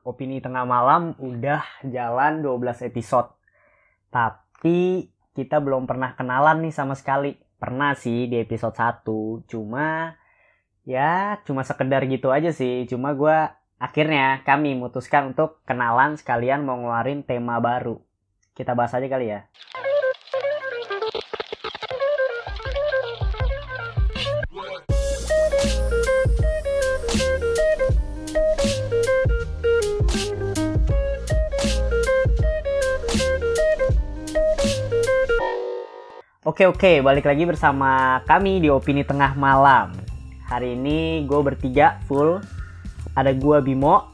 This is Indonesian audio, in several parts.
Opini Tengah Malam udah jalan 12 episode. Tapi kita belum pernah kenalan nih sama sekali. Pernah sih di episode 1, cuma ya cuma sekedar gitu aja sih. Cuma gua akhirnya kami memutuskan untuk kenalan sekalian mau ngeluarin tema baru. Kita bahas aja kali ya. Oke oke, balik lagi bersama kami di Opini Tengah Malam. Hari ini gue bertiga full. Ada gue Bimo,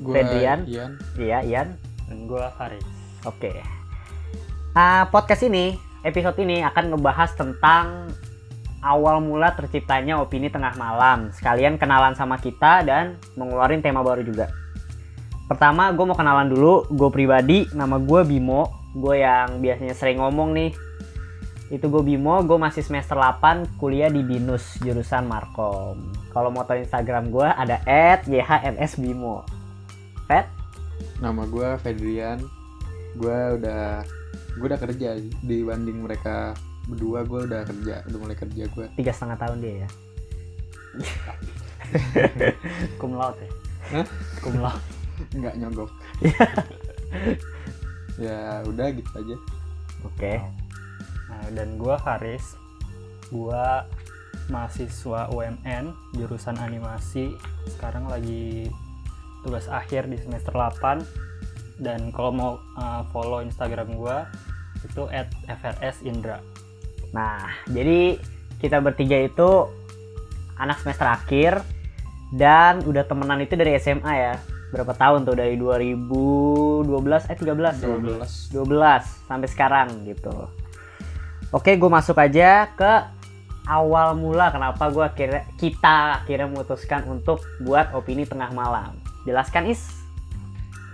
Gua Fedrian. Ian. iya Ian. dan gue Faris. Oke. Ah, podcast ini, episode ini akan ngebahas tentang awal mula terciptanya Opini Tengah Malam. Sekalian kenalan sama kita dan mengeluarin tema baru juga. Pertama, gue mau kenalan dulu. Gue pribadi, nama gue Bimo. Gue yang biasanya sering ngomong nih. Itu gue Bimo, gue masih semester 8, kuliah di BINUS, jurusan Markom. Kalau mau tahu Instagram gue ada @yhnsbimo. Fet? Nama gue Fedrian. Gue udah gue udah kerja dibanding mereka berdua gue udah kerja udah mulai kerja gue tiga setengah tahun dia ya Cum laude ya? Hah? Cum laude. nggak nyogok ya udah gitu aja oke Nah, dan gue Faris. Gue mahasiswa UMN jurusan animasi. Sekarang lagi tugas akhir di semester 8. Dan kalau mau uh, follow Instagram gue itu @frsindra. nah jadi kita bertiga itu anak semester akhir dan udah temenan itu dari SMA ya berapa tahun tuh dari 2012 eh 13 ya? 12 12 sampai sekarang gitu. Oke, gue masuk aja ke awal mula kenapa gue akhirnya kita akhirnya memutuskan untuk buat opini tengah malam. Jelaskan is.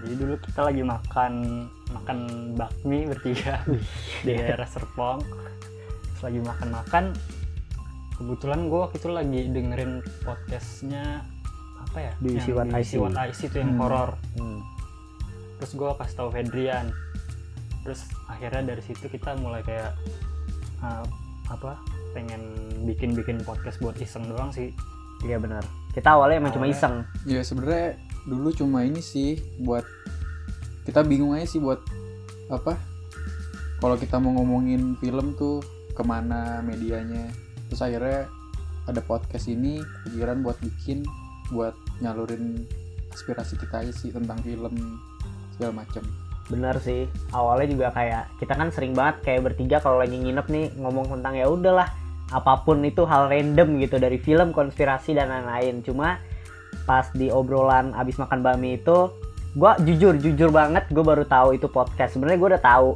Jadi dulu kita lagi makan makan bakmi bertiga di daerah Serpong. Terus lagi makan-makan, kebetulan gue waktu itu lagi dengerin podcastnya apa ya? BBC Yang What I See. What I See itu yang Hmm. horor. Hmm. Terus gue kasih tahu Fedrian. Terus akhirnya dari situ kita mulai kayak uh, apa? Pengen bikin-bikin podcast buat iseng doang sih. Iya benar. Kita awalnya emang cuma iseng. ya sebenarnya dulu cuma ini sih buat kita bingung aja sih buat apa kalau kita mau ngomongin film tuh ke mana medianya terus akhirnya ada podcast ini pikiran buat bikin buat nyalurin aspirasi kita aja sih tentang film segala macam Bener sih. Awalnya juga kayak kita kan sering banget kayak bertiga kalau lagi nginep nih ngomong tentang ya udahlah apa pun itu hal random gitu dari film konspirasi dan lain-lain. Cuma pas di obrolan abis makan bakmi itu gua jujur jujur banget gue baru tahu itu podcast. Sebenarnya gue udah tahu,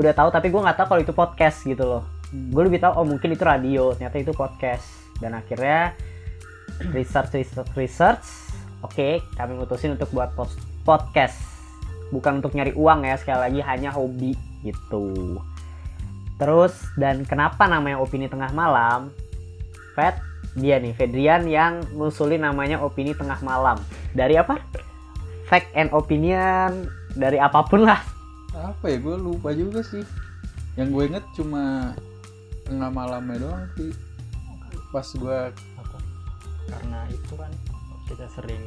udah tahu tapi gue nggak tahu kalau itu podcast gitu loh. Gue lebih tahu oh mungkin itu radio, ternyata itu podcast. Dan akhirnya research research research. Oke, kami mutusin untuk buat podcast bukan untuk nyari uang ya sekali lagi hanya hobi gitu. Terus dan kenapa namanya opini tengah malam? Fed dia nih Fedrian yang ngusulin namanya opini tengah malam. Dari apa? Fact and opinion dari apa pun lah. Apa ya gue lupa juga sih. Yang gue inget cuma tengah malamnya doang sih. Pas gue apa? Karena itu kan kita sering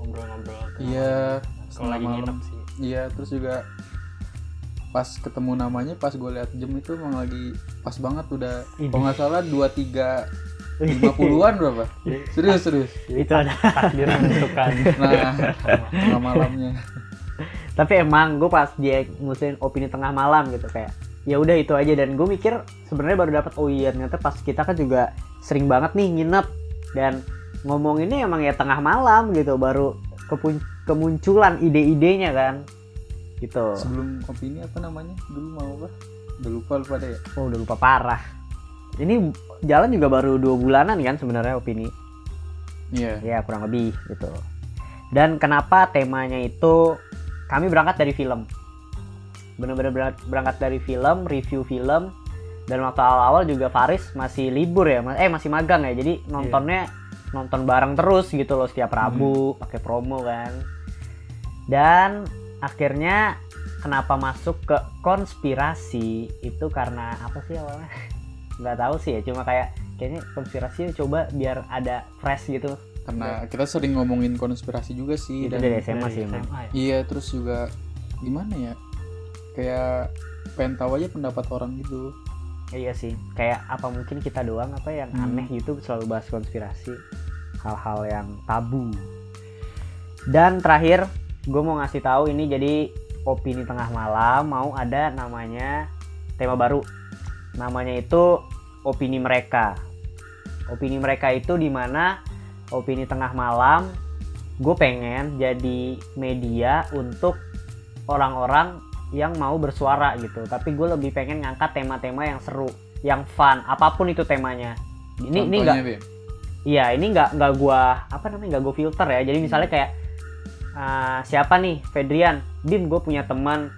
ngobrol-ngobrol Iya. Kalau lagi malam. nginep sih. Iya terus juga pas ketemu namanya pas gue lihat jam itu emang lagi pas banget udah. Kalau nggak salah dua tiga lima puluhan berapa? Serius serius. Itu ada takdir menentukan. Nah tengah malamnya. Tapi emang gue pas dia ngusulin opini tengah malam gitu kayak ya udah itu aja. Dan gue mikir sebenarnya baru dapat oh iya ternyata pas kita kan juga sering banget nih nginep. Dan ngomong ini emang ya tengah malam gitu baru kepun- kemunculan ide-idenya kan. Gitu. Sebelum opini apa namanya? Dulu mau apa? Udah lupa lupa deh ya? Oh udah lupa parah. Ini jalan juga baru dua bulanan kan sebenarnya opini. Iya. Ya kurang lebih gitu. Dan kenapa temanya itu kami berangkat dari film. Bener-bener berangkat- dari film review film dan waktu awal-awal juga Faris masih libur ya eh masih magang ya. Jadi nontonnya nonton bareng terus gitu loh setiap Rabu pakai promo kan. Dan akhirnya kenapa masuk ke konspirasi? Itu karena apa sih awalnya? Nggak tahu sih ya cuma kayak kayaknya konspirasi coba biar ada fresh gitu. Karena kita sering ngomongin konspirasi juga sih itu dan dari SMA sih emang. Ya. iya terus juga gimana ya? Kayak pengen tahu aja pendapat orang gitu iya sih kayak apa mungkin kita doang apa yang Hmm. aneh gitu selalu bahas konspirasi hal-hal yang tabu. Dan terakhir gue mau ngasih tahu ini jadi opini tengah malam mau ada namanya tema baru. Namanya itu opini mereka. Opini mereka itu di mana opini tengah malam gue pengen jadi media untuk orang-orang yang mau bersuara gitu. Tapi gue lebih pengen ngangkat tema-tema yang seru yang fun apa pun itu temanya. Ini ini Contohnya, enggak Bim. iya ini nggak nggak gua apa namanya nggak gue filter ya. Jadi misalnya kayak ah, siapa nih? Fedrian. Bim gue punya teman.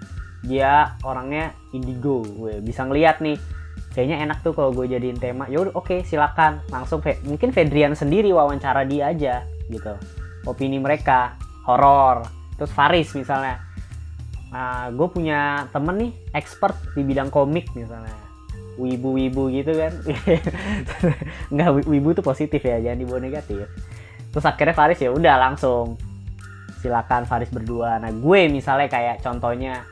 Dia orangnya indigo. Gue bisa ngeliat nih. Kayaknya enak tuh kalau gue jadiin tema. Ya oke silakan. Langsung Fe- mungkin Fedrian sendiri wawancara dia aja gitu. Opini mereka horor. Terus Faris misalnya nah gue punya temen nih expert di bidang komik misalnya. Wibu-wibu gitu kan. Nggak wi- wibu tuh positif ya jangan dibawa negatif. Terus akhirnya Faris ya udah langsung. Silakan Faris berdua. Nah gue misalnya kayak contohnya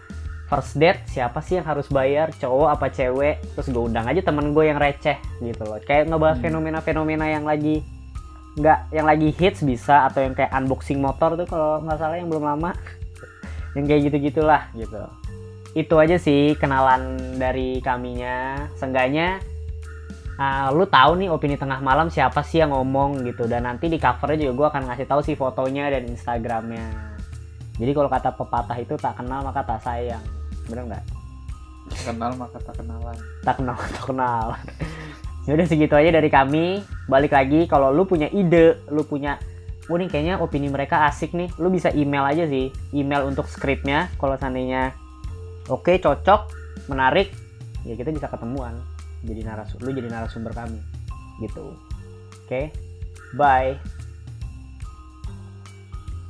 first date siapa sih yang harus bayar cowok apa cewek? Terus gue undang aja temen gue yang receh gitu loh. Kayak ngebahas Hmm. fenomena-fenomena yang lagi nggak yang lagi hits bisa atau yang kayak unboxing motor tuh kalau nggak salah yang belum lama yang kayak gitu gitulah gitu. Itu aja sih kenalan dari kaminya. Seenggaknya ah, lu tahu nih opini tengah malam siapa sih yang ngomong gitu. Dan nanti di covernya juga gue akan ngasih tahu sih fotonya dan instagramnya. Jadi kalau kata pepatah itu tak kenal maka tak sayang. Bener nggak? Kenal maka tak kenalan. Tak kenal tak kenal. Ya udah segitu aja dari kami. Balik lagi kalau lu punya ide lu punya oh nih kayaknya opini mereka asik nih. Lu bisa email aja sih email untuk skripnya kalau seandainya oke cocok menarik ya kita bisa ketemuan. Jadi narasumber lu jadi narasumber kami. Gitu. Oke? Bye